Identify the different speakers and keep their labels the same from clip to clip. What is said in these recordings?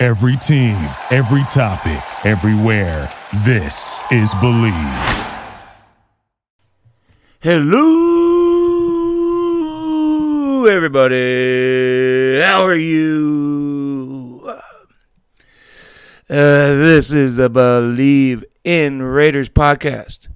Speaker 1: Every team, every topic, everywhere. This is Bleav.
Speaker 2: Hello, everybody. How are you? Uh, this is the Bleav in Raiders podcast.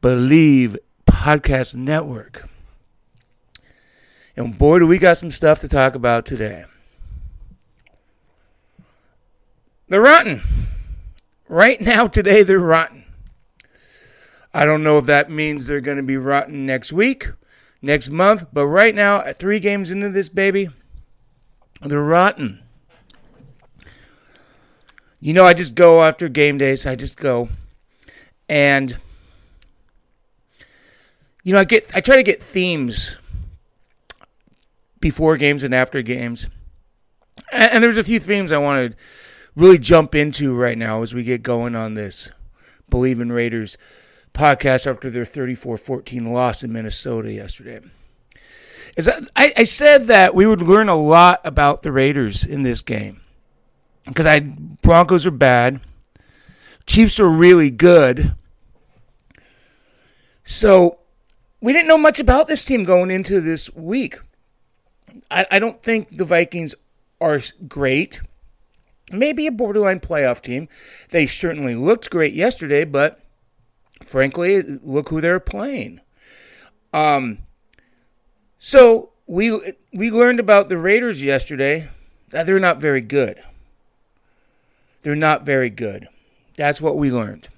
Speaker 2: Bleav Podcast Network. And boy, do we got some stuff to talk about today. They're rotten. Right now, today, they're rotten. I don't know if that means they're going to be rotten next week, next month, but right now, at three games into this baby, they're rotten. You know, I just go after game days. I just go, and you know, I get, I try to get themes before games and after games, and, and there's a few themes I want to really jump into right now as we get going on this. Bleav in Raiders podcast after their 34-14 loss in Minnesota yesterday. That, I, I said that we would learn a lot about the Raiders in this game because I Broncos are bad, Chiefs are really good. So we didn't know much about this team going into this week. I, I don't think the Vikings are great. Maybe a borderline playoff team. They certainly looked great yesterday, but frankly, look who they're playing. Um, so we we learned about the Raiders yesterday that they're not very good. They're not very good. That's what we learned.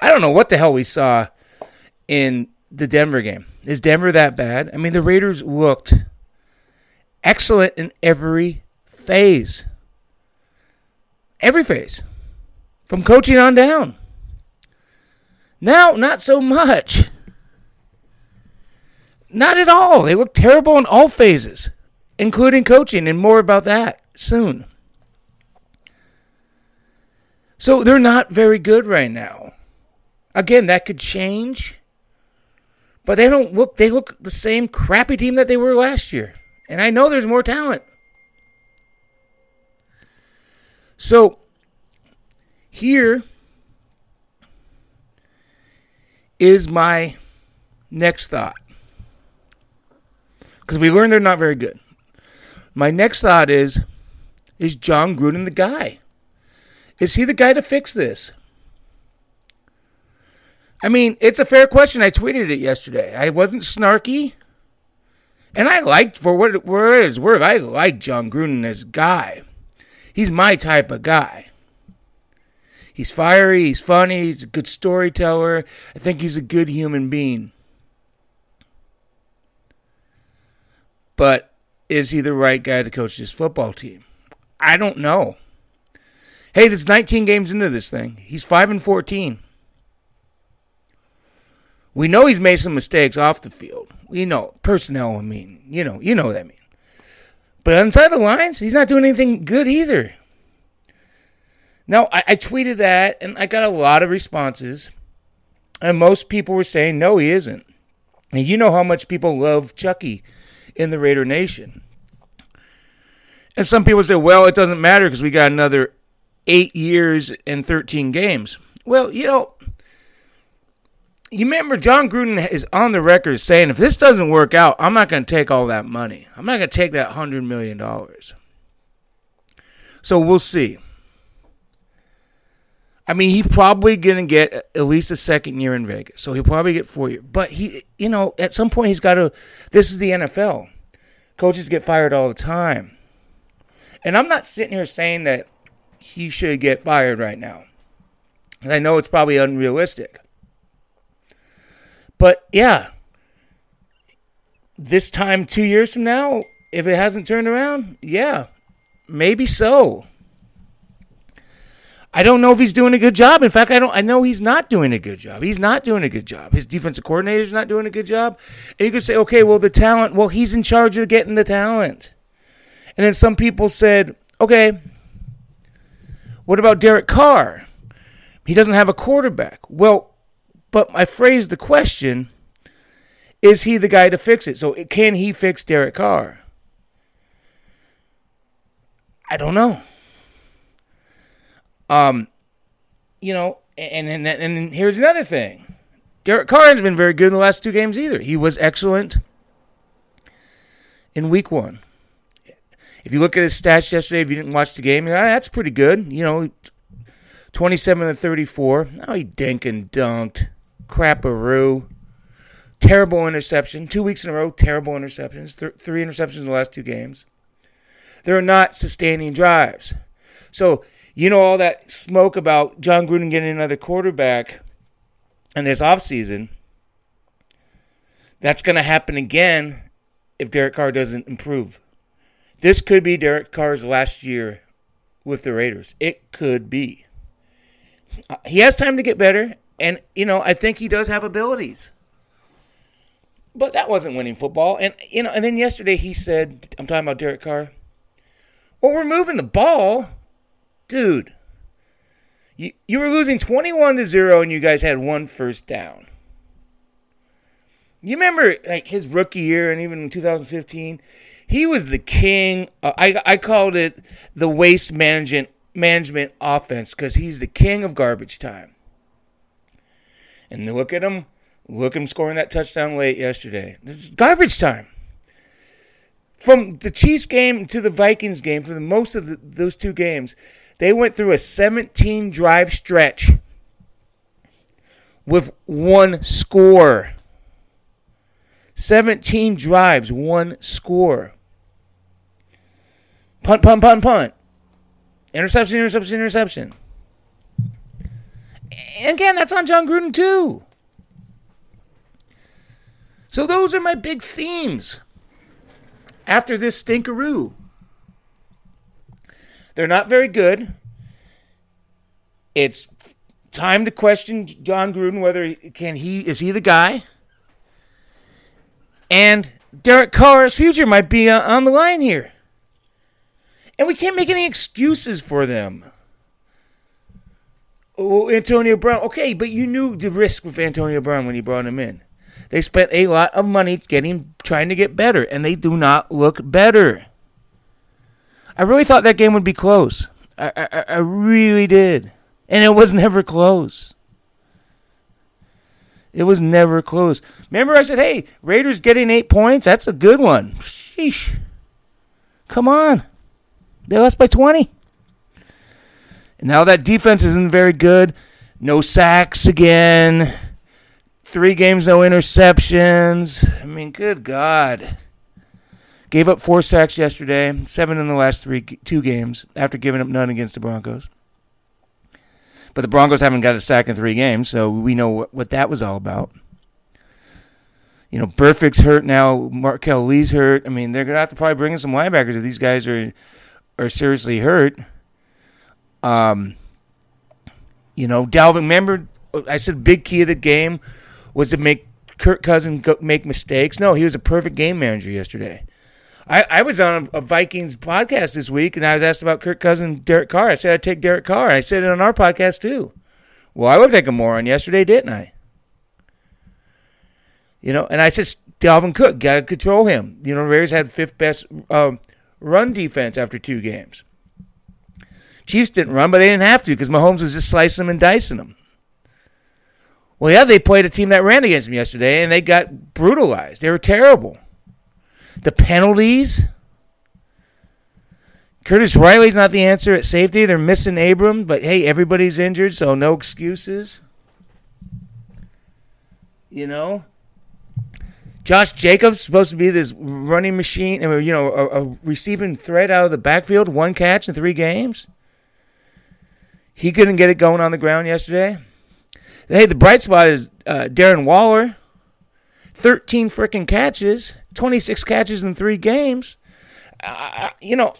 Speaker 2: I don't know what the hell we saw in the Denver game. Is Denver that bad? I mean, the Raiders looked excellent in every phase. Every phase. From coaching on down. Now, not so much. Not at all. They look terrible in all phases, including coaching, and more about that soon. So they're not very good right now. Again, that could change. But they don't look they look the same crappy team that they were last year. And I know there's more talent. So here is my next thought. Because we learned they're not very good. My next thought is is Jon Gruden the guy? Is he the guy to fix this? I mean, it's a fair question. I tweeted it yesterday. I wasn't snarky. And I liked, for what it, for it is worth, I like Jon Gruden as guy. He's my type of guy. He's fiery, he's funny, he's a good storyteller. I think he's a good human being. But is he the right guy to coach this football team? I don't know. Hey, there's 19 games into this thing. He's 5 and 14. We know he's made some mistakes off the field. We know personnel. I mean, you know, you know what I mean. But inside the lines, he's not doing anything good either. Now, I, I tweeted that and I got a lot of responses. And most people were saying, no, he isn't. And you know how much people love Chucky in the Raider Nation. And some people say, well, it doesn't matter because we got another eight years and 13 games. Well, you know, you remember Jon Gruden is on the record saying, if this doesn't work out, I'm not going to take all that money. I'm not going to take that $100 million. So we'll see. I mean, he's probably going to get at least a second year in Vegas. So he'll probably get four years. But he, you know, at some point he's got to. This is the NFL. Coaches get fired all the time. And I'm not sitting here saying that he should get fired right now. Because I know it's probably unrealistic. But yeah, this time two years from now, if it hasn't turned around, yeah, Maybe so. I don't know if he's doing a good job. In fact, I don't. I know he's not doing a good job. He's not doing a good job. His defensive coordinator's not doing a good job. And you could say, okay, well, the talent. Well, he's in charge of getting the talent. And then some people said, okay, what about Derek Carr? He doesn't have a quarterback. Well, but I phrased the question: Is he the guy to fix it? So can he fix Derek Carr? I don't know. Um, you know, and and and here's another thing. Derek Carr hasn't been very good in the last two games either. He was excellent in week one. If you look at his stats yesterday, if you didn't watch the game, ah, that's pretty good. You know, 27 to 34. Oh, he dink and dunked. Crapperoo. Terrible interception. Two weeks in a row, terrible interceptions. Th- three interceptions in the last two games. They're not sustaining drives. So you know all that smoke about Jon Gruden getting another quarterback in this offseason. That's going to happen again if Derek Carr doesn't improve. This could be Derek Carr's last year with the Raiders. It could be. Uh, he has time to get better, and you know I think he does have abilities. But that wasn't winning football, and you know. And then yesterday he said, "I'm talking about Derek Carr." Well, we're moving the ball dude, you, you were losing 21 to 0 and you guys had one first down. You remember like his rookie year and even in 2015, he was the king. Uh, I I called it the waste management management offense because he's the king of garbage time. And look at him, look at him scoring that touchdown late yesterday. It's garbage time. From the Chiefs game to the Vikings game, for the most of the, those two games, they went through a 17 drive stretch with one score. 17 drives, one score. Punt, punt, punt, punt. Interception, interception, interception. And again, that's on Jon Gruden too. So those are my big themes after this stinkeroo. They're not very good. It's time to question Jon Gruden whether can he is he the guy. And Derek Carr's future might be uh, on the line here. And we can't make any excuses for them. Oh, Antonio Brown. Okay, but you knew the risk with Antonio Brown when you brought him in. They spent a lot of money getting trying to get better, and they do not look better. I really thought that game would be close. I, I, I really did. And it was never close. It was never close. Remember, I said, hey, Raiders getting eight points? That's a good one. Sheesh. Come on. They lost by 20. Now that defense isn't very good. No sacks again. Three games, no interceptions. I mean, good God. Gave up four sacks yesterday, seven in the last three two games after giving up none against the Broncos. But the Broncos haven't got a sack in three games, so we know what, what that was all about. You know, Burfict's hurt now. Marquel Lee's hurt. I mean, they're gonna have to probably bring in some linebackers if these guys are are seriously hurt. Um, you know, Dalvin. Remember, I said big key of the game was to make Kirk Cousins make mistakes. No, he was a perfect game manager yesterday. I, I was on a, Vikings podcast this week, and I was asked about Kirk Cousins, Derek Carr. I said I'd take Derek Carr. I said it on our podcast too. Well, I looked like a moron yesterday, didn't I? You know, and I said Dalvin Cook got to control him. You know, the Raiders had fifth best um, run defense after two games. Chiefs didn't run, but they didn't have to because Mahomes was just slicing them and dicing them. Well, yeah, they played a team that ran against them yesterday, and they got brutalized. They were terrible. The penalties. Curtis Riley's not the answer at safety. They're missing Abram, but hey, everybody's injured, so no excuses. You know, Josh Jacobs supposed to be this running machine, and you know, a, a receiving threat out of the backfield, one catch in three games. He couldn't get it going on the ground yesterday. Hey, the bright spot is uh, Darren Waller. 13 freaking catches, 26 catches in three games. Uh, you know,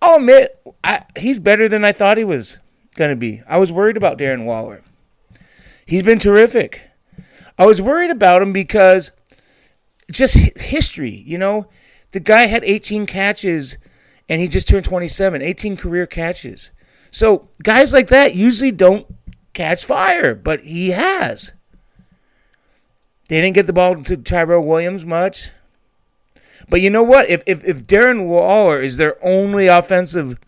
Speaker 2: I'll admit, I, he's better than I thought he was going to be. I was worried about Darren Waller. He's been terrific. I was worried about him because just history, you know. The guy had 18 catches and he just turned 27, 18 career catches. So guys like that usually don't catch fire, but he has. They didn't get the ball to Tyrell Williams much. But you know what? If, if, if Darren Waller is their only offensive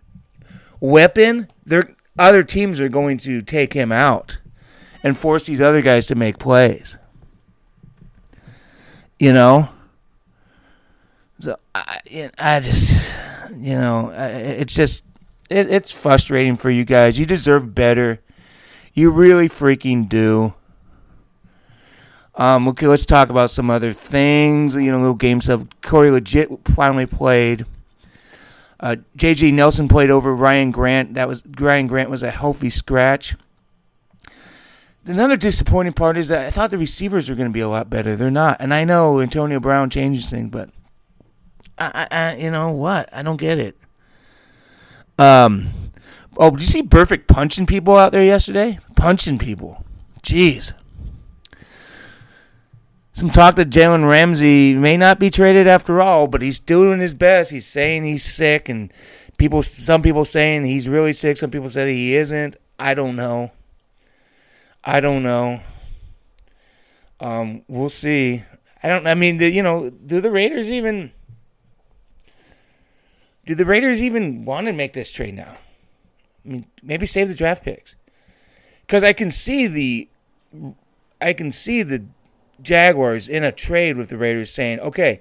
Speaker 2: weapon, their other teams are going to take him out and force these other guys to make plays. You know? So I, I just, you know, it's just, it, it's frustrating for you guys. You deserve better. You really freaking do. Um, okay, let's talk about some other things. You know, little game stuff. Corey legit finally played. Uh, J.J. Nelson played over Ryan Grant. That was Ryan Grant was a healthy scratch. Another disappointing part is that I thought the receivers were going to be a lot better. They're not, and I know Antonio Brown changes things, but I, I, you know what? I don't get it. Um, oh, did you see Burfict punching people out there yesterday? Punching people. Jeez. Some talk that Jalen Ramsey may not be traded after all, but he's doing his best. He's saying he's sick, and people, some people saying he's really sick. Some people said he isn't. I don't know. I don't know. Um, we'll see. I don't. I mean, the, you know, do the Raiders even? Do the Raiders even want to make this trade now? I mean, maybe save the draft picks, because I can see the, I can see the Jaguars in a trade with the Raiders saying, okay,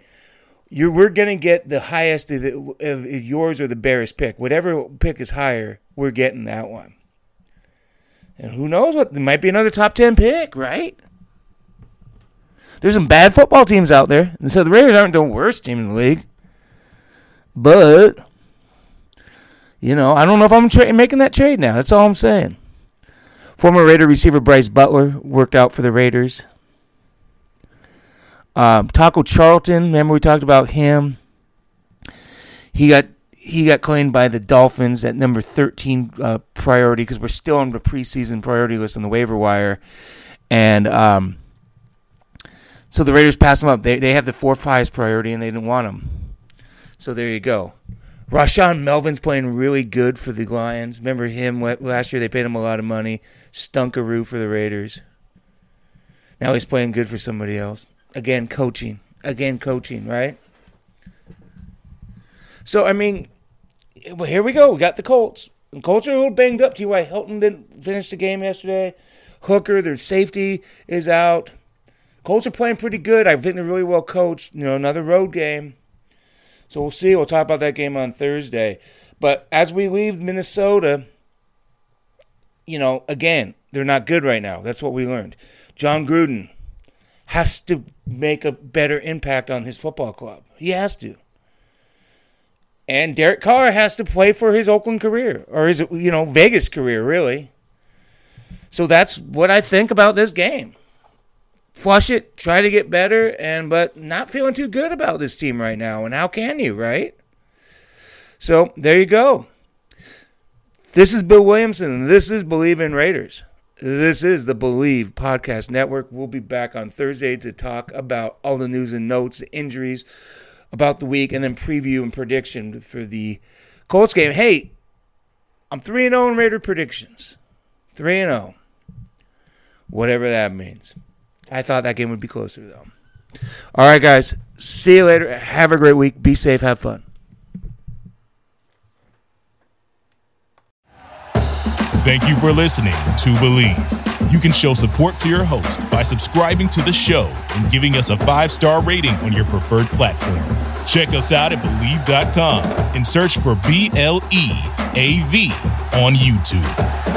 Speaker 2: you're we're gonna get the highest of, the, of yours or the Bears pick, whatever pick is higher, we're getting that one. And who knows what? There might be another top 10 pick, right? There's some bad football teams out there. And so the Raiders aren't the worst team in the league. But, you know, I don't know if I'm tra- making that trade now. That's all I'm saying. Former Raider receiver Bryce Butler worked out for the Raiders. Um, Taco Charlton, remember we talked about him? He got he got claimed by the Dolphins at number 13 uh, priority because we're still on the preseason priority list on the waiver wire. And um, so the Raiders passed him up. They, they have the fourth highest priority and they didn't want him. So there you go. Rashaan Melvin's playing really good for the Lions. Remember him last year? They paid him a lot of money. Stunkaroo for the Raiders. Now he's playing good for somebody else. Again, coaching. Again, coaching, right? So, I mean, well, here we go. We got the Colts. The Colts are a little banged up. T.Y. Hilton didn't finish the game yesterday. Hooker, their safety, is out. Colts are playing pretty good. I think they're really well coached. You know, another road game. So we'll see. We'll talk about that game on Thursday. But as we leave Minnesota, you know, again, they're not good right now. That's what we learned. Jon Gruden has to make a better impact on his football club. He has to. And Derek Carr has to play for his Oakland career or his you know Vegas career really. So that's what I think about this game. Flush it, try to get better, and but not feeling too good about this team right now. And how can you, right? So there you go. This is Bill Williamson. This is Bleav in Raiders. This is the Bleav Podcast Network. We'll be back on Thursday to talk about all the news and notes, the injuries, about the week and then preview and prediction for the Colts game. Hey, I'm 3 0 in Raider predictions. 3 0. Whatever that means. I thought that game would be closer, though. All right, guys. See you later. Have a great week. Be safe. Have fun.
Speaker 1: Thank you for listening to Bleav. You can show support to your host by subscribing to the show and giving us a five star rating on your preferred platform. Check us out at Bleav.com and search for B L E A V on YouTube.